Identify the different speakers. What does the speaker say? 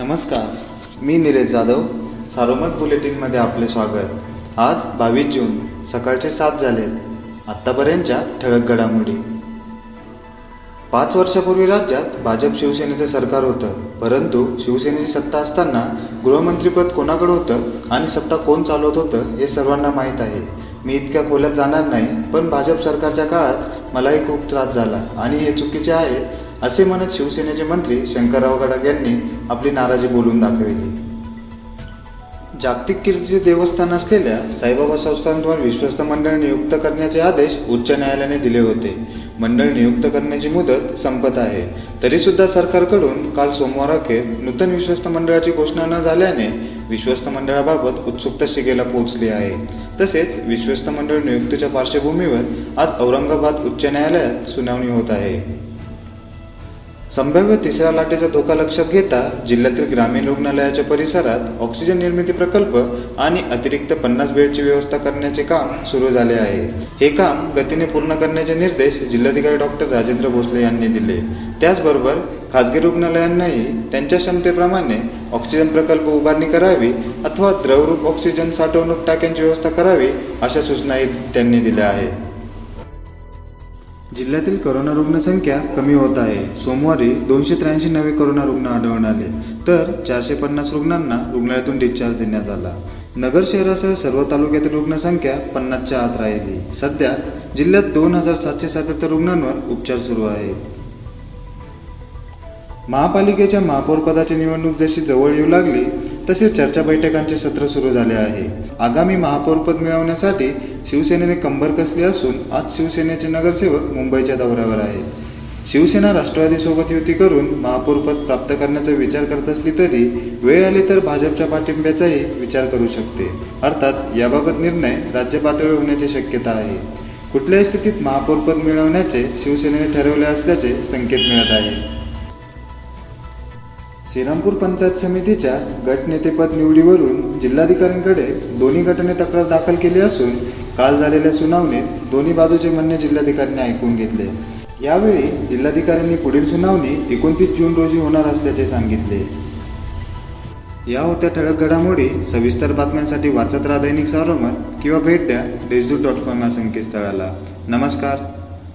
Speaker 1: नमस्कार मी निलेश जाधव सारोमत बुलेटिनमध्ये आपले स्वागत. आज बावीस जून सकाळचे सात झाले आत्तापर्यंतच्या ठळक घडामोडी. पाच वर्षापूर्वी राज्यात भाजप शिवसेनेचं सरकार होतं परंतु शिवसेनेची सत्ता असताना गृहमंत्रीपद कोणाकडे होतं आणि सत्ता कोण चालवत होतं हे सर्वांना माहीत आहे. मी इतक्या खोल्यात जाणार नाही पण भाजप सरकारच्या काळात मलाही खूप त्रास झाला आणि हे चुकीचे आहे असे म्हणत शिवसेनेचे मंत्री शंकरराव गडाख यांनी आपली नाराजी बोलून दाखविली. जागतिक कीर्तीचे देवस्थान असलेल्या साईबाबा संस्थांद्वारे विश्वस्त मंडळ नियुक्त करण्याचे आदेश उच्च न्यायालयाने दिले होते. मंडळ नियुक्त करण्याची मुदत संपत आहे. तरीसुद्धा सरकारकडून काल सोमवार अखेर नूतन विश्वस्त मंडळाची घोषणा न झाल्याने विश्वस्त मंडळाबाबत उत्सुकता शिगेला पोहोचली आहे. तसेच विश्वस्त मंडळ नियुक्तीच्या पार्श्वभूमीवर आज औरंगाबाद उच्च न्यायालयात सुनावणी होत आहे. संभाव्य तिसऱ्या लाटेचा धोका लक्षात घेता जिल्ह्यातील ग्रामीण रुग्णालयाच्या परिसरात ऑक्सिजन निर्मिती प्रकल्प आणि अतिरिक्त पन्नास बेडची व्यवस्था करण्याचे काम सुरू झाले आहे. हे काम गतीने पूर्ण करण्याचे निर्देश जिल्हाधिकारी डॉक्टर राजेंद्र भोसले यांनी दिले. त्याचबरोबर खाजगी रुग्णालयांनाही त्यांच्या क्षमतेप्रमाणे ऑक्सिजन प्रकल्प उभारणी करावी अथवा द्रवरूप ऑक्सिजन साठवणूक टाक्यांची व्यवस्था करावी अशा सूचनाही त्यांनी दिल्या आहेत. जिल्ह्यातील करोना रुग्णसंख्या कमी होत आहे. सोमवारी दोनशे त्र्याऐंशी नवे करोना रुग्ण आढळून आले. तर चारशे पन्नास रुग्णांना रुग्णालयातून डिस्चार्ज देण्यात आला. नगर शहरासह सर्व तालुक्यातील रुग्णसंख्या पन्नासच्या आत राहिली. सध्या जिल्ह्यात दोन हजार सातशे सत्याहत्तर रुग्णांवर उपचार सुरू आहेत. महापालिकेच्या महापौरपदाची निवडणूक जशी जवळ येऊ लागली तसे चर्चा बैठकांचे सत्र सुरू झाले आहे. आगामी महापौरपद मिळवण्यासाठी शिवसेनेने कंबर कसली असून आज शिवसेनेचे नगरसेवक मुंबईच्या दौऱ्यावर आहेत. शिवसेना राष्ट्रवादीसोबत युती करून महापौरपद प्राप्त करण्याचा विचार करत असली तरी वेळ आली तर भाजपच्या पाठिंब्याचाही विचार करू शकते. अर्थात याबाबत निर्णय राज्य पातळीवर होण्याची शक्यता आहे. कुठल्याही स्थितीत महापौरपद मिळवण्याचे शिवसेनेने ठरवले असल्याचे संकेत मिळत आहे. श्रीरामपूर पंचायत समितीच्या गटनेतेपद निवडीवरून जिल्हाधिकाऱ्यांकडे दोन्ही गटाने तक्रार दाखल केली असून काल झालेल्या सुनावणीत दोन्ही बाजूचे म्हणणे जिल्हाधिकाऱ्यांनी ऐकून घेतले. यावेळी जिल्हाधिकाऱ्यांनी पुढील सुनावणी एकोणतीस जून रोजी होणार असल्याचे सांगितले. या होत्या ठळक घडामोडी सविस्तर बातम्यांसाठी वाचत राहा दैनिक सारोमत किंवा भेट द्या देशदूत डॉट कॉम या संकेतस्थळाला. नमस्कार.